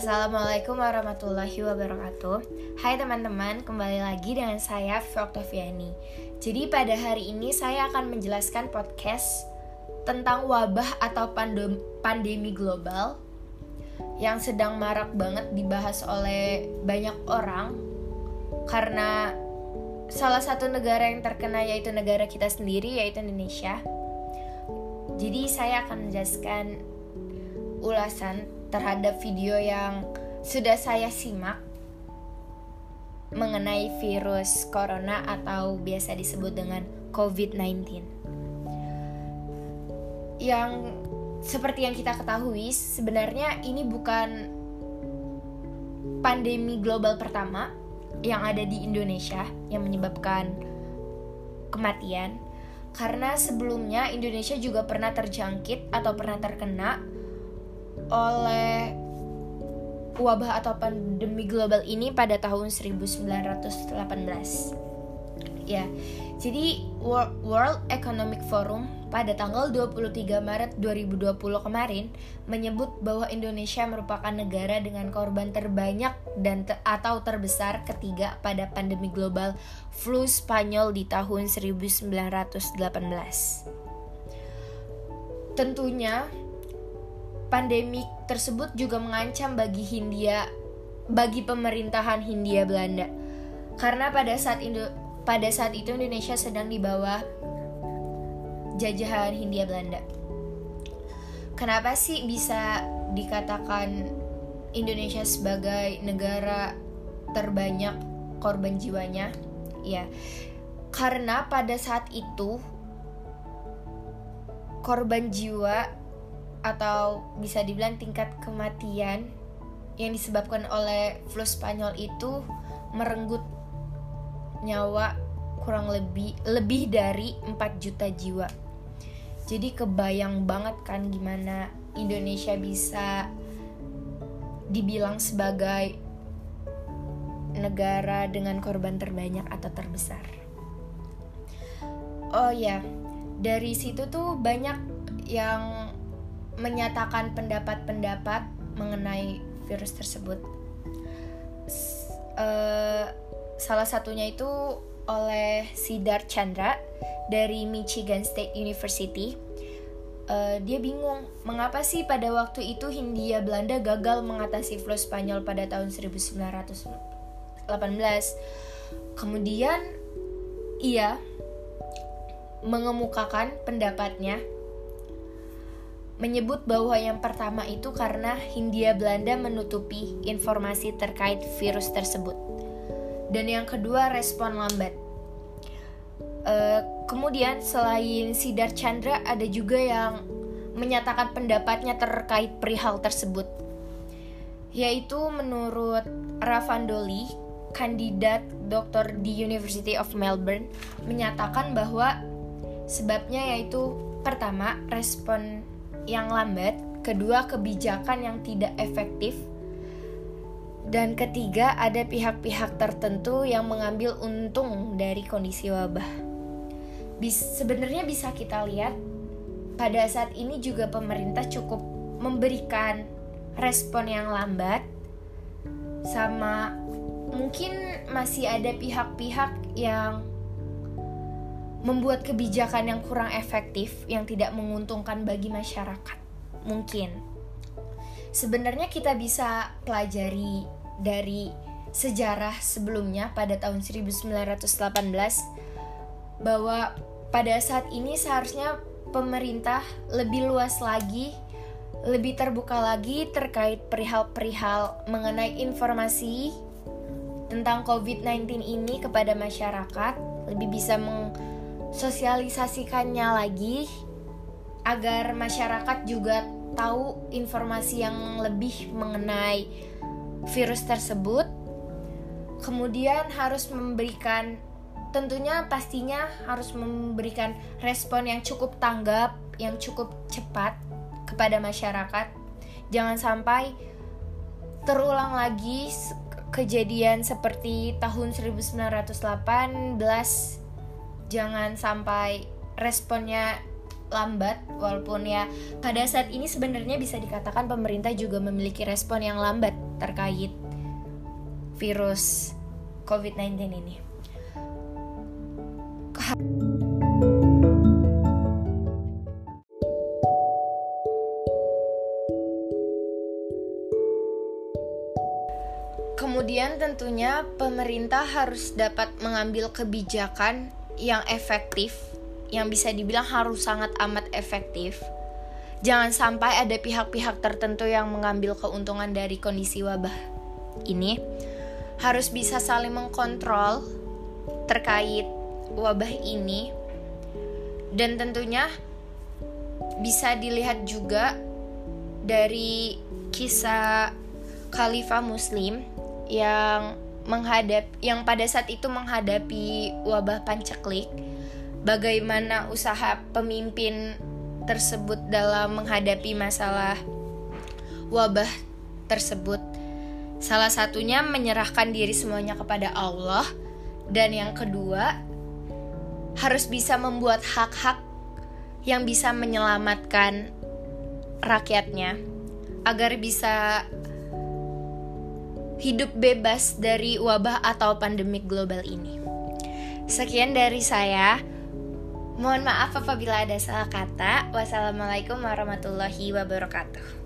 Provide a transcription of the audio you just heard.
Assalamualaikum warahmatullahi wabarakatuh. Hai teman-teman, kembali lagi dengan saya Oktaviani Jadi pada hari ini saya akan menjelaskan podcast Tentang wabah atau pandem pandemi global Yang sedang marak banget dibahas oleh banyak orang Karena salah satu negara yang terkena yaitu negara kita sendiri yaitu Indonesia. Jadi saya akan menjelaskan ulasan terhadap video yang sudah saya simak mengenai virus corona atau biasa disebut dengan COVID-19. Yang seperti yang kita ketahui, sebenarnya ini bukan pandemi global pertama yang ada di Indonesia yang menyebabkan kematian. Karena sebelumnya Indonesia juga pernah terjangkit atau pernah terkena oleh wabah atau pandemi global ini pada tahun 1918. Ya. Jadi World Economic Forum pada tanggal 23 Maret 2020 kemarin menyebut bahwa Indonesia merupakan negara dengan korban terbanyak dan te atau terbesar ketiga pada pandemi global flu Spanyol di tahun 1918. Tentunya pandemi tersebut juga mengancam bagi Hindia bagi pemerintahan Hindia Belanda. Karena pada saat Indo pada saat itu Indonesia sedang di bawah jajahan Hindia Belanda. Kenapa sih bisa dikatakan Indonesia sebagai negara terbanyak korban jiwanya? Ya. Karena pada saat itu korban jiwa atau bisa dibilang tingkat kematian yang disebabkan oleh flu Spanyol itu merenggut nyawa kurang lebih lebih dari 4 juta jiwa. Jadi kebayang banget kan gimana Indonesia bisa dibilang sebagai negara dengan korban terbanyak atau terbesar. Oh ya, dari situ tuh banyak yang menyatakan pendapat-pendapat mengenai virus tersebut. Uh, salah satunya itu oleh Siddharth Chandra dari Michigan State University. Uh, dia bingung mengapa sih pada waktu itu Hindia Belanda gagal mengatasi flu Spanyol pada tahun 1918. Kemudian ia mengemukakan pendapatnya menyebut bahwa yang pertama itu karena Hindia Belanda menutupi informasi terkait virus tersebut. Dan yang kedua respon lambat. Uh, kemudian selain Sidar Chandra ada juga yang menyatakan pendapatnya terkait perihal tersebut. Yaitu menurut Ravandoli, kandidat doktor di University of Melbourne, menyatakan bahwa sebabnya yaitu pertama respon yang lambat, kedua kebijakan yang tidak efektif, dan ketiga ada pihak-pihak tertentu yang mengambil untung dari kondisi wabah. Bis, sebenarnya bisa kita lihat pada saat ini juga pemerintah cukup memberikan respon yang lambat sama mungkin masih ada pihak-pihak yang membuat kebijakan yang kurang efektif yang tidak menguntungkan bagi masyarakat. Mungkin sebenarnya kita bisa pelajari dari sejarah sebelumnya pada tahun 1918 bahwa pada saat ini seharusnya pemerintah lebih luas lagi, lebih terbuka lagi terkait perihal-perihal mengenai informasi tentang COVID-19 ini kepada masyarakat, lebih bisa meng sosialisasikannya lagi agar masyarakat juga tahu informasi yang lebih mengenai virus tersebut. Kemudian harus memberikan tentunya pastinya harus memberikan respon yang cukup tanggap, yang cukup cepat kepada masyarakat. Jangan sampai terulang lagi kejadian seperti tahun 1918 jangan sampai responnya lambat walaupun ya pada saat ini sebenarnya bisa dikatakan pemerintah juga memiliki respon yang lambat terkait virus COVID-19 ini. Kemudian tentunya pemerintah harus dapat mengambil kebijakan yang efektif, yang bisa dibilang harus sangat amat efektif. Jangan sampai ada pihak-pihak tertentu yang mengambil keuntungan dari kondisi wabah ini. Harus bisa saling mengkontrol terkait wabah ini. Dan tentunya bisa dilihat juga dari kisah khalifah muslim yang menghadap yang pada saat itu menghadapi wabah panceklik bagaimana usaha pemimpin tersebut dalam menghadapi masalah wabah tersebut. Salah satunya menyerahkan diri semuanya kepada Allah dan yang kedua harus bisa membuat hak-hak yang bisa menyelamatkan rakyatnya agar bisa hidup bebas dari wabah atau pandemik global ini. Sekian dari saya. Mohon maaf apabila ada salah kata. Wassalamualaikum warahmatullahi wabarakatuh.